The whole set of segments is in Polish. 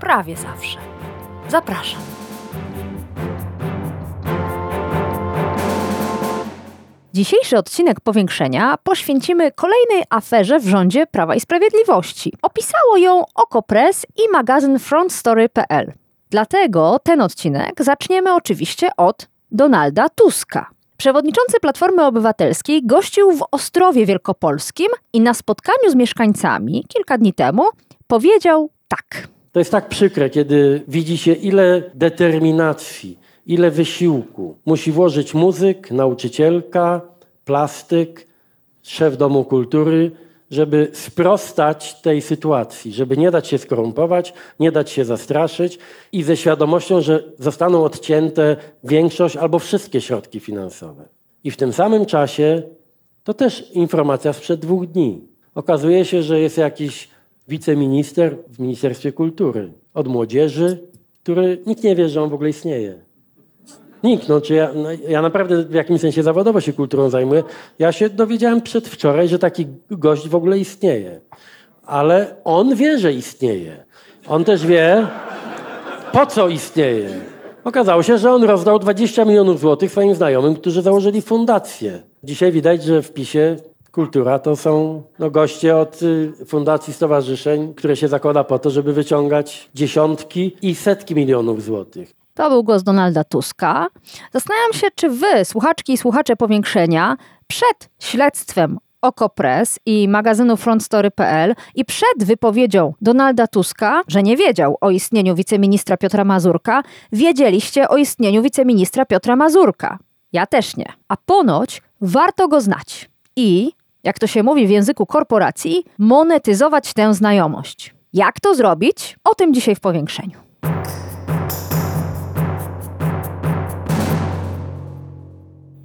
prawie zawsze. Zapraszam. Dzisiejszy odcinek powiększenia poświęcimy kolejnej aferze w rządzie Prawa i Sprawiedliwości. Opisało ją Okopres i magazyn frontstory.pl. Dlatego ten odcinek zaczniemy oczywiście od Donalda Tuska. Przewodniczący Platformy Obywatelskiej gościł w Ostrowie Wielkopolskim i na spotkaniu z mieszkańcami kilka dni temu powiedział tak. To jest tak przykre, kiedy widzi się, ile determinacji, ile wysiłku musi włożyć muzyk, nauczycielka, plastyk, szef domu kultury, żeby sprostać tej sytuacji, żeby nie dać się skorumpować, nie dać się zastraszyć i ze świadomością, że zostaną odcięte większość albo wszystkie środki finansowe. I w tym samym czasie to też informacja sprzed dwóch dni. Okazuje się, że jest jakiś wiceminister w Ministerstwie Kultury od młodzieży, który nikt nie wie, że on w ogóle istnieje. Nikt, no, czy ja, no, ja naprawdę w jakimś sensie zawodowo się kulturą zajmuję. Ja się dowiedziałem przedwczoraj, że taki gość w ogóle istnieje. Ale on wie, że istnieje. On też wie, po co istnieje. Okazało się, że on rozdał 20 milionów złotych swoim znajomym, którzy założyli fundację. Dzisiaj widać, że w PiSie kultura to są no, goście od y, fundacji, stowarzyszeń, które się zakłada po to, żeby wyciągać dziesiątki i setki milionów złotych. To był głos Donalda Tuska. Zastanawiam się, czy wy, słuchaczki i słuchacze powiększenia, przed śledztwem Okopres i magazynu frontstory.pl i przed wypowiedzią Donalda Tuska, że nie wiedział o istnieniu wiceministra Piotra Mazurka, wiedzieliście o istnieniu wiceministra Piotra Mazurka. Ja też nie. A ponoć warto go znać. I, jak to się mówi w języku korporacji, monetyzować tę znajomość. Jak to zrobić? O tym dzisiaj w powiększeniu.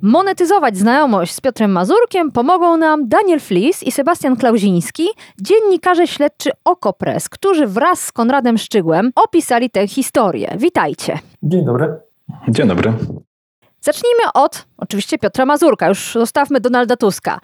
Monetyzować znajomość z Piotrem Mazurkiem pomogą nam Daniel Flis i Sebastian Klauziński, dziennikarze śledczy Okopres, którzy wraz z Konradem Szczygłem opisali tę historię. Witajcie. Dzień dobry. Dzień dobry. Zacznijmy od oczywiście Piotra Mazurka, już zostawmy Donalda Tuska.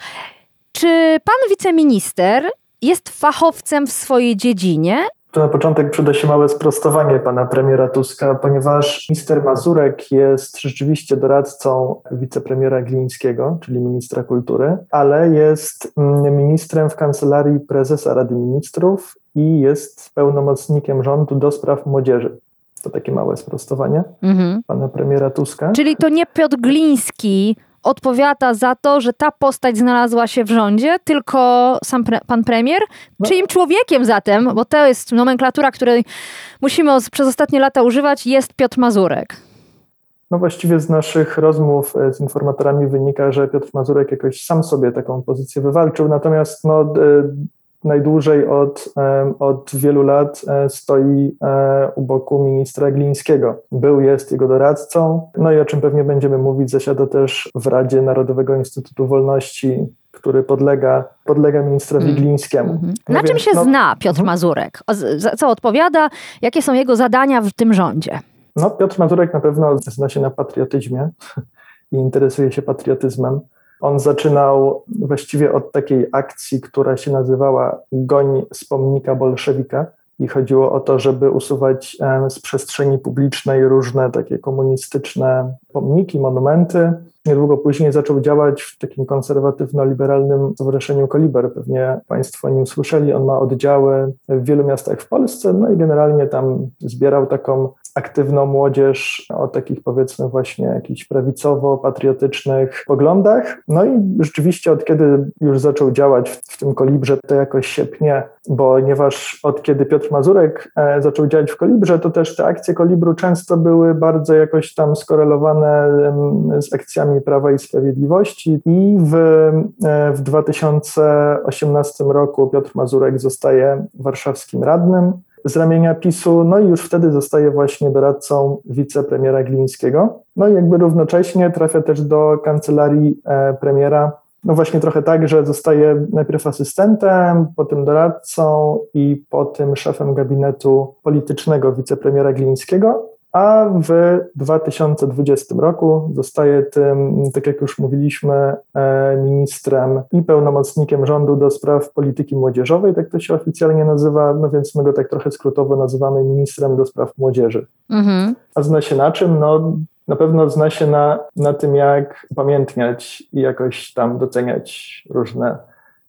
Czy pan wiceminister jest fachowcem w swojej dziedzinie tu na początek przyda się małe sprostowanie pana premiera Tuska, ponieważ minister Mazurek jest rzeczywiście doradcą wicepremiera Glińskiego, czyli ministra kultury, ale jest mm, ministrem w kancelarii prezesa Rady Ministrów i jest pełnomocnikiem rządu do spraw młodzieży. To takie małe sprostowanie mhm. pana premiera Tuska. Czyli to nie Piotr Gliński odpowiada za to, że ta postać znalazła się w rządzie, tylko sam pre pan premier? No. Czyim człowiekiem zatem, bo to jest nomenklatura, której musimy przez ostatnie lata używać, jest Piotr Mazurek? No właściwie z naszych rozmów e, z informatorami wynika, że Piotr Mazurek jakoś sam sobie taką pozycję wywalczył, natomiast no, najdłużej od, od wielu lat e, stoi e, u boku ministra Glińskiego. Był, jest jego doradcą, no i o czym pewnie będziemy mówić, zasiada też w Radzie Narodowego Instytutu Wolności, który podlega, podlega ministrowi mm. Glińskiemu. Mm -hmm. Na czym się no, zna Piotr mhm. Mazurek? Co odpowiada? Jakie są jego zadania w tym rządzie? No, Piotr Mazurek na pewno zna się na patriotyzmie i interesuje się patriotyzmem. On zaczynał właściwie od takiej akcji, która się nazywała Goń z pomnika bolszewika. I chodziło o to, żeby usuwać z przestrzeni publicznej różne takie komunistyczne pomniki, monumenty. Niedługo później zaczął działać w takim konserwatywno-liberalnym stowarzyszeniu Koliber. Pewnie Państwo o nim słyszeli. On ma oddziały w wielu miastach w Polsce, no i generalnie tam zbierał taką aktywną młodzież o takich powiedzmy właśnie jakichś prawicowo-patriotycznych poglądach. No i rzeczywiście od kiedy już zaczął działać w, w tym kolibrze, to jakoś się pnie, ponieważ od kiedy Piotr Mazurek e, zaczął działać w kolibrze, to też te akcje kolibru często były bardzo jakoś tam skorelowane z akcjami Prawa i Sprawiedliwości i w, e, w 2018 roku Piotr Mazurek zostaje warszawskim radnym. Z ramienia PiSu, no i już wtedy zostaje właśnie doradcą wicepremiera Glińskiego. No i jakby równocześnie trafia też do kancelarii e, premiera no właśnie trochę tak, że zostaje najpierw asystentem, potem doradcą i potem szefem gabinetu politycznego wicepremiera Glińskiego, a w 2020 roku zostaje tym, tak jak już mówiliśmy, e, ministrem i pełnomocnikiem rządu do spraw polityki młodzieżowej, tak to się oficjalnie nazywa, no więc my go tak trochę skrótowo nazywamy ministrem do spraw młodzieży. Mhm. A zna się na czym? No na pewno zna się na, na tym, jak pamiętniać i jakoś tam doceniać różne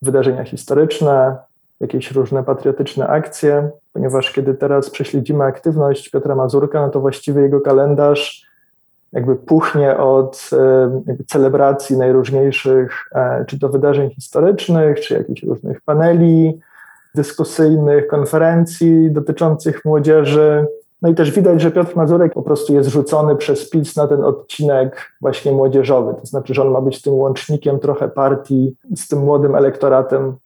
wydarzenia historyczne, jakieś różne patriotyczne akcje, ponieważ kiedy teraz prześledzimy aktywność Piotra Mazurka, no to właściwie jego kalendarz jakby puchnie od e, jakby celebracji najróżniejszych, e, czy to wydarzeń historycznych, czy jakichś różnych paneli dyskusyjnych, konferencji dotyczących młodzieży, no i też widać, że Piotr Mazurek po prostu jest rzucony przez PiS na ten odcinek właśnie młodzieżowy. To znaczy, że on ma być tym łącznikiem trochę partii z tym młodym elektoratem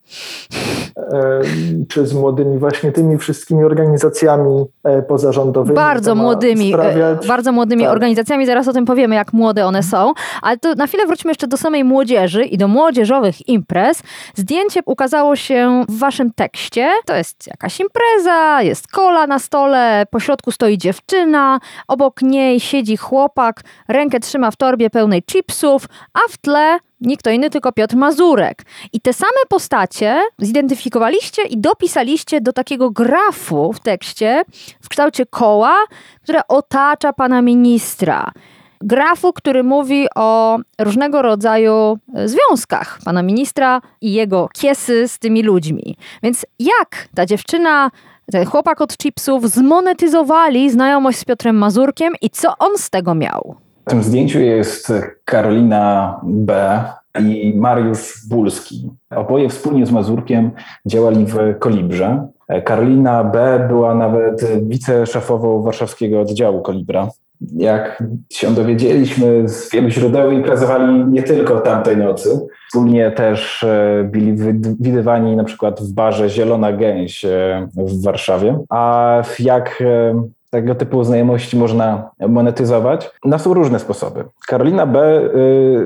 czy z młodymi właśnie tymi wszystkimi organizacjami e, pozarządowymi. Bardzo młodymi, e, sprawiać... bardzo młodymi tak. organizacjami, zaraz o tym powiemy, jak młode one są, ale to na chwilę wróćmy jeszcze do samej młodzieży i do młodzieżowych imprez. Zdjęcie ukazało się w waszym tekście. To jest jakaś impreza, jest kola na stole, po środku stoi dziewczyna, obok niej siedzi chłopak, rękę trzyma w torbie pełnej chipsów, a w tle nikt kto inny, tylko Piotr Mazurek. I te same postacie zidentyfikowaliście i dopisaliście do takiego grafu w tekście w kształcie koła, które otacza pana ministra. Grafu, który mówi o różnego rodzaju związkach pana ministra i jego kiesy z tymi ludźmi. Więc jak ta dziewczyna ten chłopak od chipsów zmonetyzowali znajomość z Piotrem Mazurkiem i co on z tego miał? W tym zdjęciu jest Karolina B. i Mariusz Bulski. Oboje wspólnie z Mazurkiem działali w Kolibrze. Karolina B. była nawet wiceszefową warszawskiego oddziału Kolibra. Jak się dowiedzieliśmy z wielu źródeł, imprezowali nie tylko tamtej nocy. Wspólnie też e, byli widywani na przykład w barze Zielona Gęś e, w Warszawie. A jak e, tego typu znajomości można monetyzować? No są różne sposoby. Karolina B.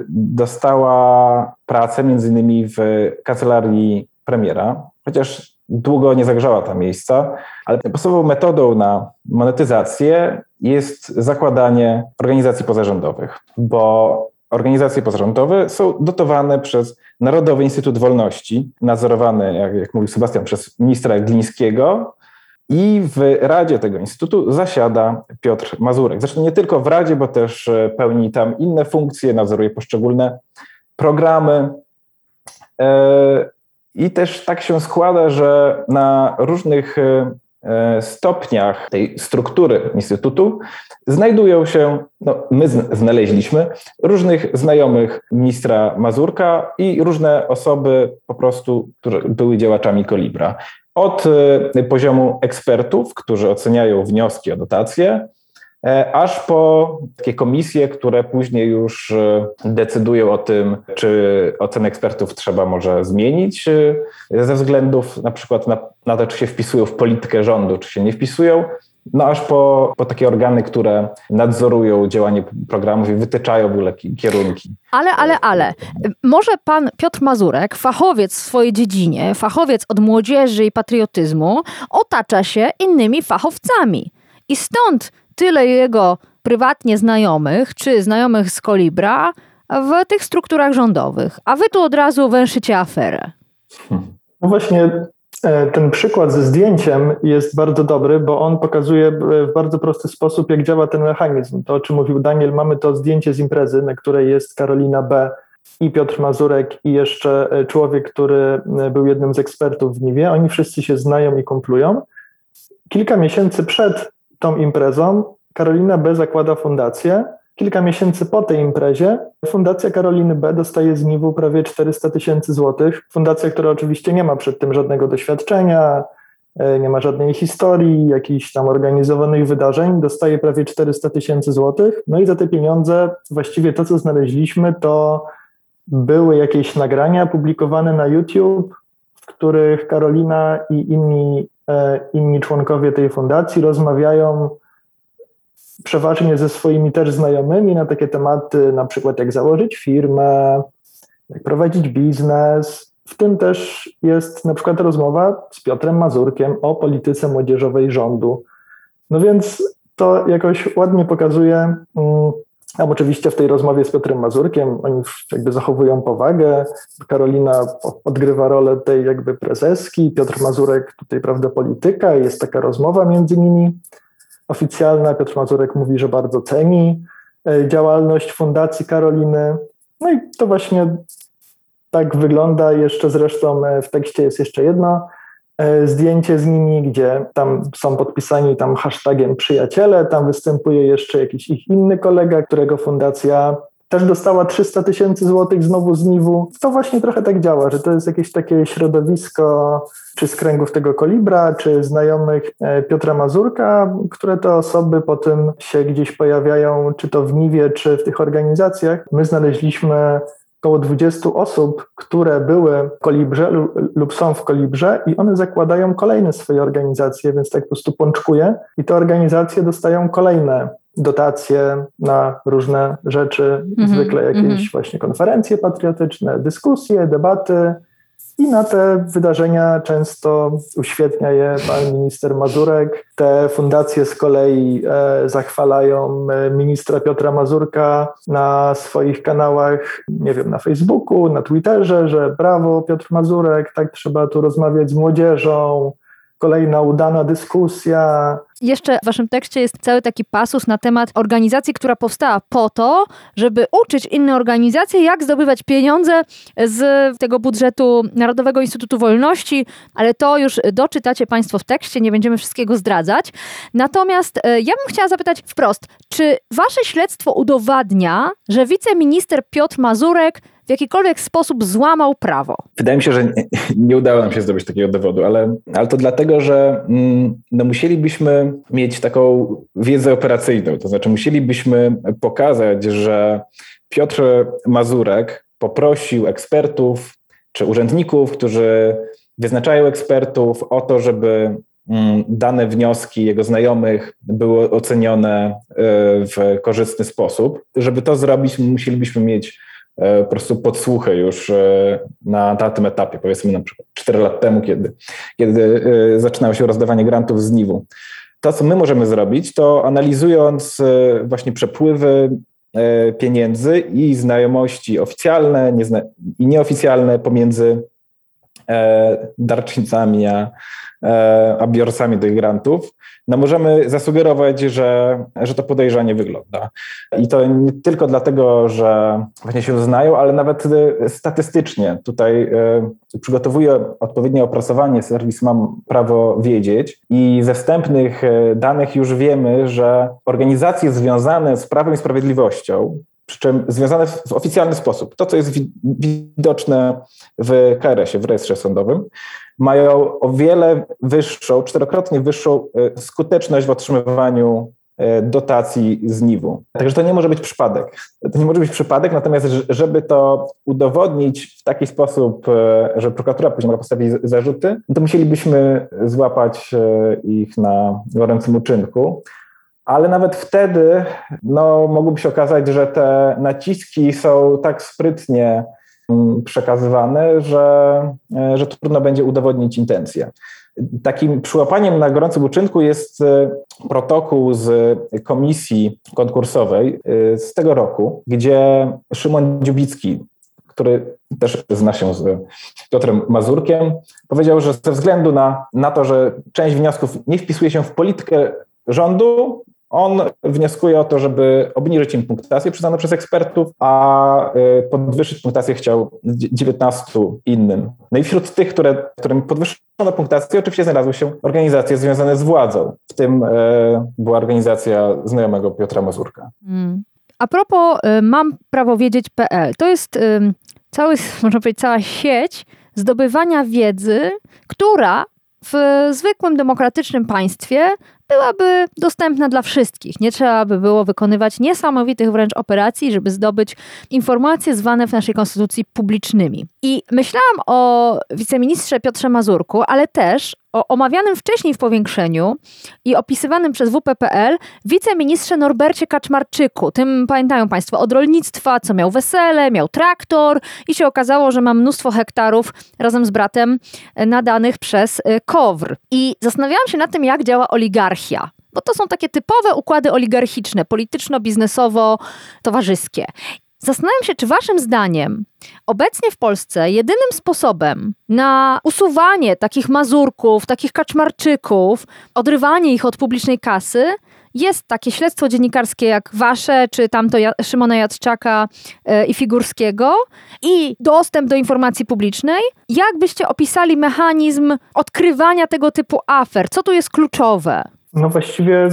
Dostała pracę między innymi w kancelarii premiera, chociaż długo nie zagrzała tam miejsca, ale podstawową metodą na monetyzację jest zakładanie organizacji pozarządowych, bo organizacje pozarządowe są dotowane przez Narodowy Instytut Wolności, nadzorowany, jak, jak mówił Sebastian, przez ministra Glińskiego, i w Radzie tego Instytutu zasiada Piotr Mazurek. Zresztą nie tylko w Radzie, bo też e, pełni tam inne funkcje, nadzoruje poszczególne programy. E, I też tak się składa, że na różnych e, stopniach tej struktury Instytutu znajdują się, no, my znaleźliśmy, różnych znajomych ministra Mazurka i różne osoby po prostu, które były działaczami Kolibra. Od y, poziomu ekspertów, którzy oceniają wnioski o dotacje, e, aż po takie komisje, które później już y, decydują o tym, czy ocenę ekspertów trzeba może zmienić y, ze względów na przykład na, na to, czy się wpisują w politykę rządu, czy się nie wpisują, no aż po, po takie organy, które nadzorują działanie programów i wytyczają w ogóle kierunki. Ale, ale, ale, może pan Piotr Mazurek, fachowiec w swojej dziedzinie, fachowiec od młodzieży i patriotyzmu, otacza się innymi fachowcami. I stąd tyle jego prywatnie znajomych, czy znajomych z Kolibra w tych strukturach rządowych. A wy tu od razu węszycie aferę. No właśnie E, ten przykład ze zdjęciem jest bardzo dobry, bo on pokazuje w bardzo prosty sposób, jak działa ten mechanizm. To, o czym mówił Daniel, mamy to zdjęcie z imprezy, na której jest Karolina B. i Piotr Mazurek i jeszcze e, człowiek, który e, był jednym z ekspertów w Niwie. Oni wszyscy się znają i kumplują. Kilka miesięcy przed tą imprezą Karolina B. zakłada fundację Kilka miesięcy po tej imprezie Fundacja Karoliny B dostaje z NIW prawie 400 tysięcy złotych. Fundacja, która oczywiście nie ma przed tym żadnego doświadczenia, e, nie ma żadnej historii, jakichś tam organizowanych wydarzeń, dostaje prawie 400 tysięcy złotych. No i za te pieniądze właściwie to, co znaleźliśmy, to były jakieś nagrania publikowane na YouTube, w których Karolina i inni inni członkowie tej fundacji rozmawiają przeważnie ze swoimi też znajomymi na takie tematy, na przykład jak założyć firmę, jak prowadzić biznes. W tym też jest na przykład rozmowa z Piotrem Mazurkiem o polityce młodzieżowej rządu. No więc to jakoś ładnie pokazuje, a oczywiście w tej rozmowie z Piotrem Mazurkiem oni jakby zachowują powagę. Karolina odgrywa rolę tej jakby prezeski, Piotr Mazurek tutaj, prawda, polityka. Jest taka rozmowa między nimi oficjalna. Piotr Mazurek mówi, że bardzo ceni e, działalność Fundacji Karoliny. No i to właśnie tak wygląda. Jeszcze zresztą e, w tekście jest jeszcze jedno e, zdjęcie z nimi, gdzie tam są podpisani tam hashtagiem przyjaciele, tam występuje jeszcze jakiś ich inny kolega, którego fundacja też dostała 300 tysięcy złotych znowu z NIW. To właśnie trochę tak działa, że to jest jakieś takie środowisko, czy z kręgów tego kolibra, czy znajomych e, Piotra Mazurka, które te osoby potem się gdzieś pojawiają, czy to w NIW-ie, czy w tych organizacjach. My znaleźliśmy około 20 osób, które były w Kolibrze lub są w Kolibrze i one zakładają kolejne swoje organizacje, więc tak po prostu pączkuje i te organizacje dostają kolejne dotacje na różne rzeczy, mm -hmm, zwykle jakieś mm -hmm. właśnie konferencje patriotyczne, dyskusje, debaty. I na te wydarzenia często uświetnia je pan minister Mazurek. Te fundacje z kolei e, zachwalają e, ministra Piotra Mazurka na swoich kanałach, nie wiem, na Facebooku, na Twitterze, że brawo Piotr Mazurek, tak trzeba tu rozmawiać z młodzieżą, kolejna udana dyskusja. Jeszcze w waszym tekście jest cały taki pasus na temat organizacji, która powstała po to, żeby uczyć inne organizacje, jak zdobywać pieniądze z tego budżetu Narodowego Instytutu Wolności, ale to już doczytacie Państwo w tekście, nie będziemy wszystkiego zdradzać. Natomiast e, ja bym chciała zapytać wprost, czy wasze śledztwo udowadnia, że wiceminister Piotr Mazurek w jakikolwiek sposób złamał prawo? Wydaje mi się, że nie, nie udało nam się zdobyć takiego dowodu, ale, ale to dlatego, że mm, no, musielibyśmy mieć taką wiedzę operacyjną, to znaczy musielibyśmy pokazać, że Piotr Mazurek poprosił ekspertów czy urzędników, którzy wyznaczają ekspertów o to, żeby mm, dane wnioski jego znajomych były ocenione e, w korzystny sposób. Żeby to zrobić, musielibyśmy mieć po prostu podsłuchy już e, na, tym etapie, powiedzmy na przykład 4 lat temu, kiedy, kiedy e, zaczynało się rozdawanie grantów z NIW-u. To, co my możemy zrobić, to analizując właśnie przepływy pieniędzy i znajomości oficjalne i nieoficjalne pomiędzy darczyńcami a, a biorcami tych grantów, no możemy zasugerować, że, że to podejrzanie wygląda. I to nie tylko dlatego, że właśnie się znają, ale nawet e, statystycznie. Tutaj przygotowuję odpowiednie opracowanie, serwis Mam Prawo Wiedzieć i ze wstępnych e, danych już wiemy, że organizacje związane z Prawem i Sprawiedliwością, przy czym związane w oficjalny sposób, to co jest widoczne w KRS-ie, w rejestrze sądowym, mają o wiele wyższą, czterokrotnie wyższą e, skuteczność w otrzymywaniu e, dotacji z NIW-u. Także to nie może być przypadek. To nie może być przypadek, natomiast żeby to udowodnić w taki sposób, e, że prokuratura później mogła postawić zarzuty, to musielibyśmy złapać ich na gorącym uczynku. Ale nawet wtedy no, mogłoby się okazać, że te naciski są tak sprytnie przekazywane, że, że trudno będzie udowodnić intencję. Takim przyłapaniem na gorącym uczynku jest e, protokół z komisji konkursowej e, z tego roku, gdzie Szymon Dziubicki, który też zna się z Piotrem Mazurkiem, powiedział, że ze względu na, na to, że część wniosków nie wpisuje się w politykę rządu, on wnioskuje o to, żeby obniżyć im punktację przyznaną przez ekspertów, a y, podwyższyć punktację chciał 19 innym. No i wśród tych, które, którym podwyższono punktację, oczywiście znalazły się organizacje związane z władzą. W tym e, była organizacja znajomego Piotra Mazurka. Hmm. A propos y, mam prawo to jest y, cały, można powiedzieć, cała sieć zdobywania wiedzy, która w zwykłym demokratycznym państwie byłaby dostępna dla wszystkich. Nie trzeba by było wykonywać niesamowitych wręcz operacji, żeby zdobyć informacje zwane w naszej konstytucji publicznymi. I myślałam o wiceministrze Piotrze Mazurku, ale też o omawianym wcześniej w powiększeniu i opisywanym przez WPPL wiceministrze Norbercie Kaczmarczyku. Tym pamiętają Państwo od rolnictwa, co miał wesele, miał traktor i się okazało, że ma mnóstwo hektarów razem z bratem nadanych przez y, KOWR. I zastanawiałam się nad tym, jak działa oligarchia. Bo to są takie typowe układy oligarchiczne, polityczno-biznesowo-towarzyskie. Zastanawiam się, czy Waszym zdaniem obecnie w Polsce jedynym sposobem na usuwanie takich mazurków, takich kaczmarczyków, odrywanie ich od publicznej kasy jest takie śledztwo dziennikarskie jak wasze, czy tamto Szymona Jadczaka e, i Figurskiego i dostęp do informacji publicznej. Jak byście opisali mechanizm odkrywania tego typu afer? Co tu jest kluczowe? No właściwie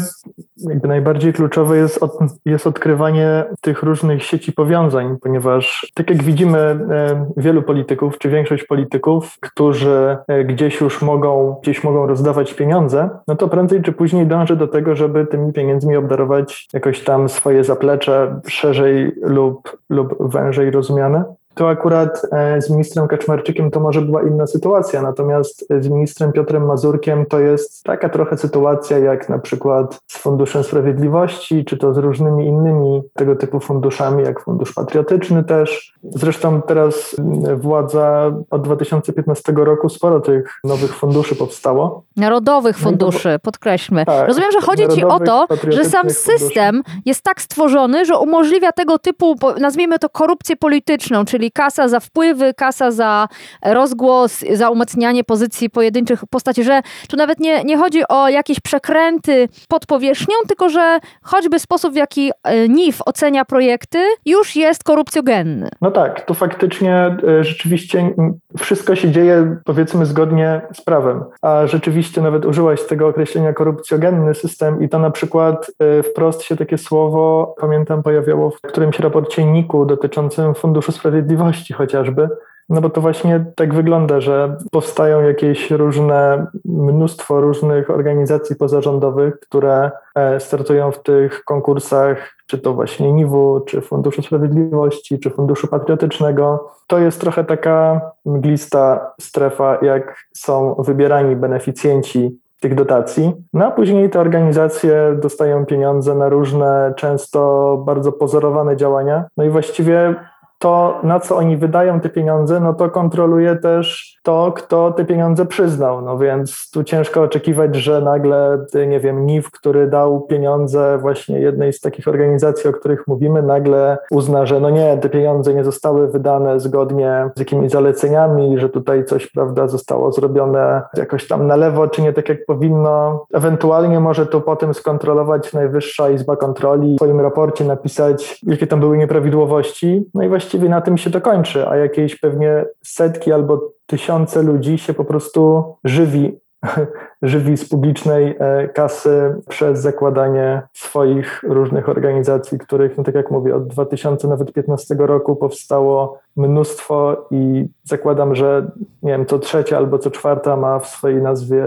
jakby najbardziej kluczowe jest, od, jest odkrywanie tych różnych sieci powiązań, ponieważ tak jak widzimy e, wielu polityków, czy większość polityków, którzy e, gdzieś już mogą, gdzieś mogą rozdawać pieniądze, no to prędzej czy później dąży do tego, żeby tymi pieniędzmi obdarować jakoś tam swoje zaplecze szerzej lub, lub wężej rozumiane. To akurat e, z ministrem Kaczmarczykiem to może była inna sytuacja, natomiast z ministrem Piotrem Mazurkiem to jest taka trochę sytuacja jak na przykład z Funduszem Sprawiedliwości, czy to z różnymi innymi tego typu funduszami, jak Fundusz Patriotyczny też. Zresztą teraz władza od 2015 roku sporo tych nowych funduszy powstało. Narodowych no funduszy, podkreślmy. Tak, Rozumiem, że chodzi Ci o to, że sam system funduszy. jest tak stworzony, że umożliwia tego typu, nazwijmy to korupcję polityczną, czyli czyli kasa za wpływy, kasa za rozgłos, za umacnianie pozycji pojedynczych postaci, że tu nawet nie, nie chodzi o jakieś przekręty pod powierzchnią, tylko że choćby sposób, w jaki e, NIF ocenia projekty, już jest korupcjogenny. No tak, tu faktycznie e, rzeczywiście wszystko się dzieje powiedzmy zgodnie z prawem, a rzeczywiście nawet użyłaś tego określenia korupcjogenny system i to na przykład e, wprost się takie słowo, pamiętam, pojawiało w którymś raporcie NIK-u dotyczącym Funduszu Sprawiedliwości chociażby, no bo to właśnie tak wygląda, że powstają jakieś różne, mnóstwo różnych organizacji pozarządowych, które e, startują w tych konkursach, czy to właśnie NIW, czy Funduszu Sprawiedliwości, czy Funduszu Patriotycznego. To jest trochę taka mglista strefa, jak są wybierani beneficjenci tych dotacji. No a później te organizacje dostają pieniądze na różne, często bardzo pozorowane działania. No i właściwie to, na co oni wydają te pieniądze, no to kontroluje też to, kto te pieniądze przyznał. No więc tu ciężko oczekiwać, że nagle, nie wiem, NIW, który dał pieniądze właśnie jednej z takich organizacji, o których mówimy, nagle uzna, że no nie, te pieniądze nie zostały wydane zgodnie z jakimiś zaleceniami, że tutaj coś, prawda, zostało zrobione jakoś tam na lewo, czy nie tak jak powinno. Ewentualnie może to potem skontrolować Najwyższa Izba Kontroli, w swoim raporcie napisać, jakie tam były nieprawidłowości. No i właśnie właściwie na tym się to kończy, a jakieś pewnie setki albo tysiące ludzi się po prostu żywi żywi z publicznej e, kasy przez zakładanie swoich różnych organizacji, których, no tak jak mówię, od 2015 roku powstało mnóstwo i zakładam, że nie wiem, co trzecia albo co czwarta ma w swojej nazwie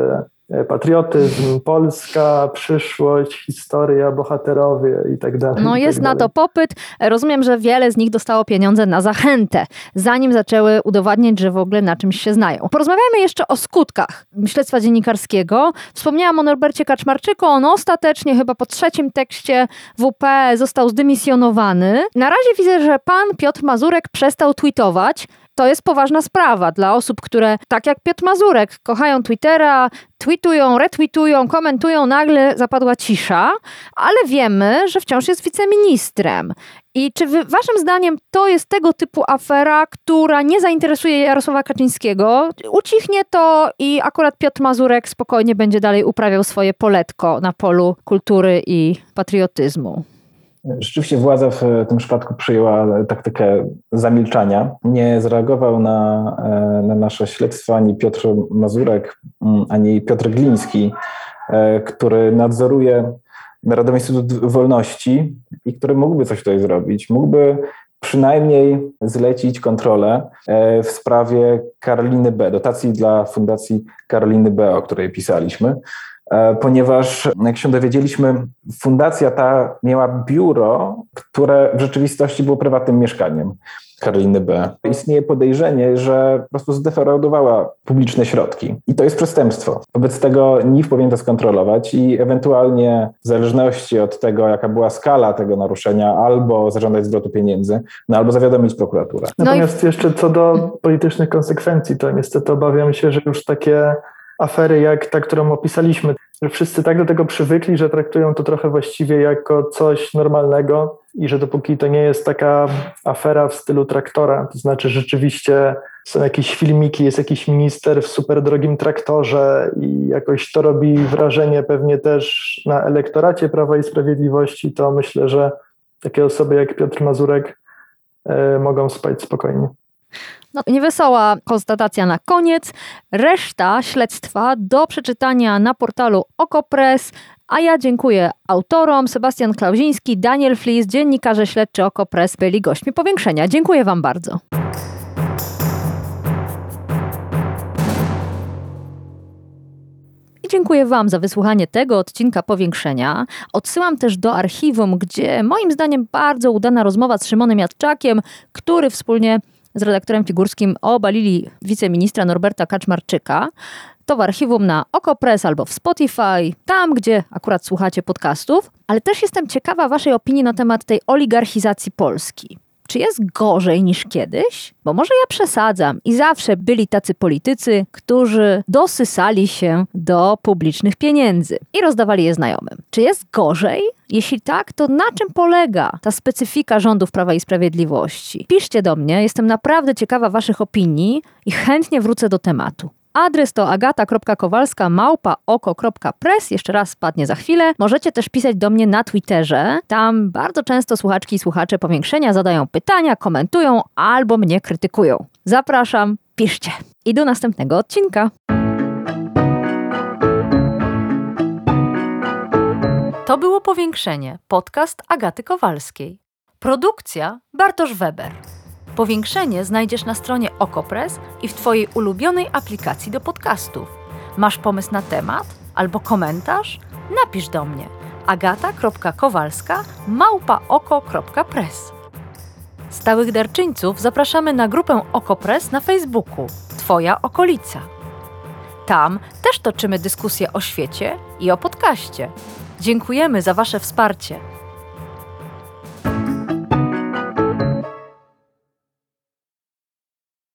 patriotyzm, Polska, przyszłość, historia, bohaterowie i tak dalej. No tak jest dalej. na to popyt. Rozumiem, że wiele z nich dostało pieniądze na zachętę, zanim zaczęły udowadniać, że w ogóle na czymś się znają. Porozmawiajmy jeszcze o skutkach śledztwa dziennikarskiego. Wspomniałam o Norbercie Kaczmarczyku. On ostatecznie chyba po trzecim tekście WP został zdymisjonowany. Na razie widzę, że pan Piotr Mazurek przestał tweetować to jest poważna sprawa dla osób, które, tak jak Piotr Mazurek, kochają Twittera, tweetują, retweetują, komentują, nagle zapadła cisza, ale wiemy, że wciąż jest wiceministrem. I czy wy, waszym zdaniem to jest tego typu afera, która nie zainteresuje Jarosława Kaczyńskiego? Ucichnie to i akurat Piotr Mazurek spokojnie będzie dalej uprawiał swoje poletko na polu kultury i patriotyzmu. Rzeczywiście władza w tym przypadku przyjęła taktykę zamilczania. Nie zareagował na, e, na nasze śledztwo ani Piotr Mazurek, mm, ani Piotr Gliński, e, który nadzoruje Narodowy Instytut Wolności i który mógłby coś tutaj zrobić. Mógłby przynajmniej zlecić kontrolę e, w sprawie Karoliny B, dotacji dla Fundacji Karoliny B, o której pisaliśmy. E, ponieważ jak się dowiedzieliśmy, fundacja ta miała biuro, które w rzeczywistości było prywatnym mieszkaniem. Karoliny B. Istnieje podejrzenie, że po prostu zdefraudowała publiczne środki. I to jest przestępstwo. Wobec tego NIF powinien to skontrolować i ewentualnie w zależności od tego, jaka była skala tego naruszenia, albo zażądać zwrotu pieniędzy, no albo zawiadomić prokuraturę. Natomiast no i... jeszcze co do politycznych konsekwencji, to niestety obawiam się, że już takie afery jak ta, którą opisaliśmy, wszyscy tak do tego przywykli, że traktują to trochę właściwie jako coś normalnego i że dopóki to nie jest taka afera w stylu traktora, to znaczy rzeczywiście są jakieś filmiki, jest jakiś minister w super drogim traktorze i jakoś to robi wrażenie pewnie też na elektoracie Prawa i Sprawiedliwości, to myślę, że takie osoby jak Piotr Mazurek y, mogą spać spokojnie. No, niewesoła konstatacja na koniec. Reszta śledztwa do przeczytania na portalu Okopres. A ja dziękuję autorom. Sebastian Klauziński, Daniel Flis, dziennikarze śledczy Okopres byli gośćmi powiększenia. Dziękuję Wam bardzo. Dziękuję Wam za wysłuchanie tego odcinka powiększenia. Odsyłam też do archiwum, gdzie moim zdaniem bardzo udana rozmowa z Szymonem Jadczakiem, który wspólnie z redaktorem Figurskim obalili wiceministra Norberta Kaczmarczyka. To w archiwum na OkoPress albo w Spotify, tam gdzie akurat słuchacie podcastów. Ale też jestem ciekawa Waszej opinii na temat tej oligarchizacji Polski. Czy jest gorzej niż kiedyś? Bo może ja przesadzam i zawsze byli tacy politycy, którzy dosysali się do publicznych pieniędzy i rozdawali je znajomym. Czy jest gorzej? Jeśli tak, to na czym polega ta specyfika rządów Prawa i Sprawiedliwości? Piszcie do mnie, jestem naprawdę ciekawa Waszych opinii i chętnie wrócę do tematu. Adres to agata.kowalska oko.press. Jeszcze raz spadnie za chwilę. Możecie też pisać do mnie na Twitterze. Tam bardzo często słuchaczki i słuchacze powiększenia zadają pytania, komentują albo mnie krytykują. Zapraszam, piszcie. I do następnego odcinka. To było Powiększenie, podcast Agaty Kowalskiej. Produkcja Bartosz Weber. Powiększenie znajdziesz na stronie Okopres i w Twojej ulubionej aplikacji do podcastów. Masz pomysł na temat albo komentarz? Napisz do mnie agata.kowalska małpaoko.press Stałych darczyńców zapraszamy na grupę Okopres na Facebooku Twoja okolica. Tam też toczymy dyskusje o świecie i o podcaście. Dziękujemy za Wasze wsparcie.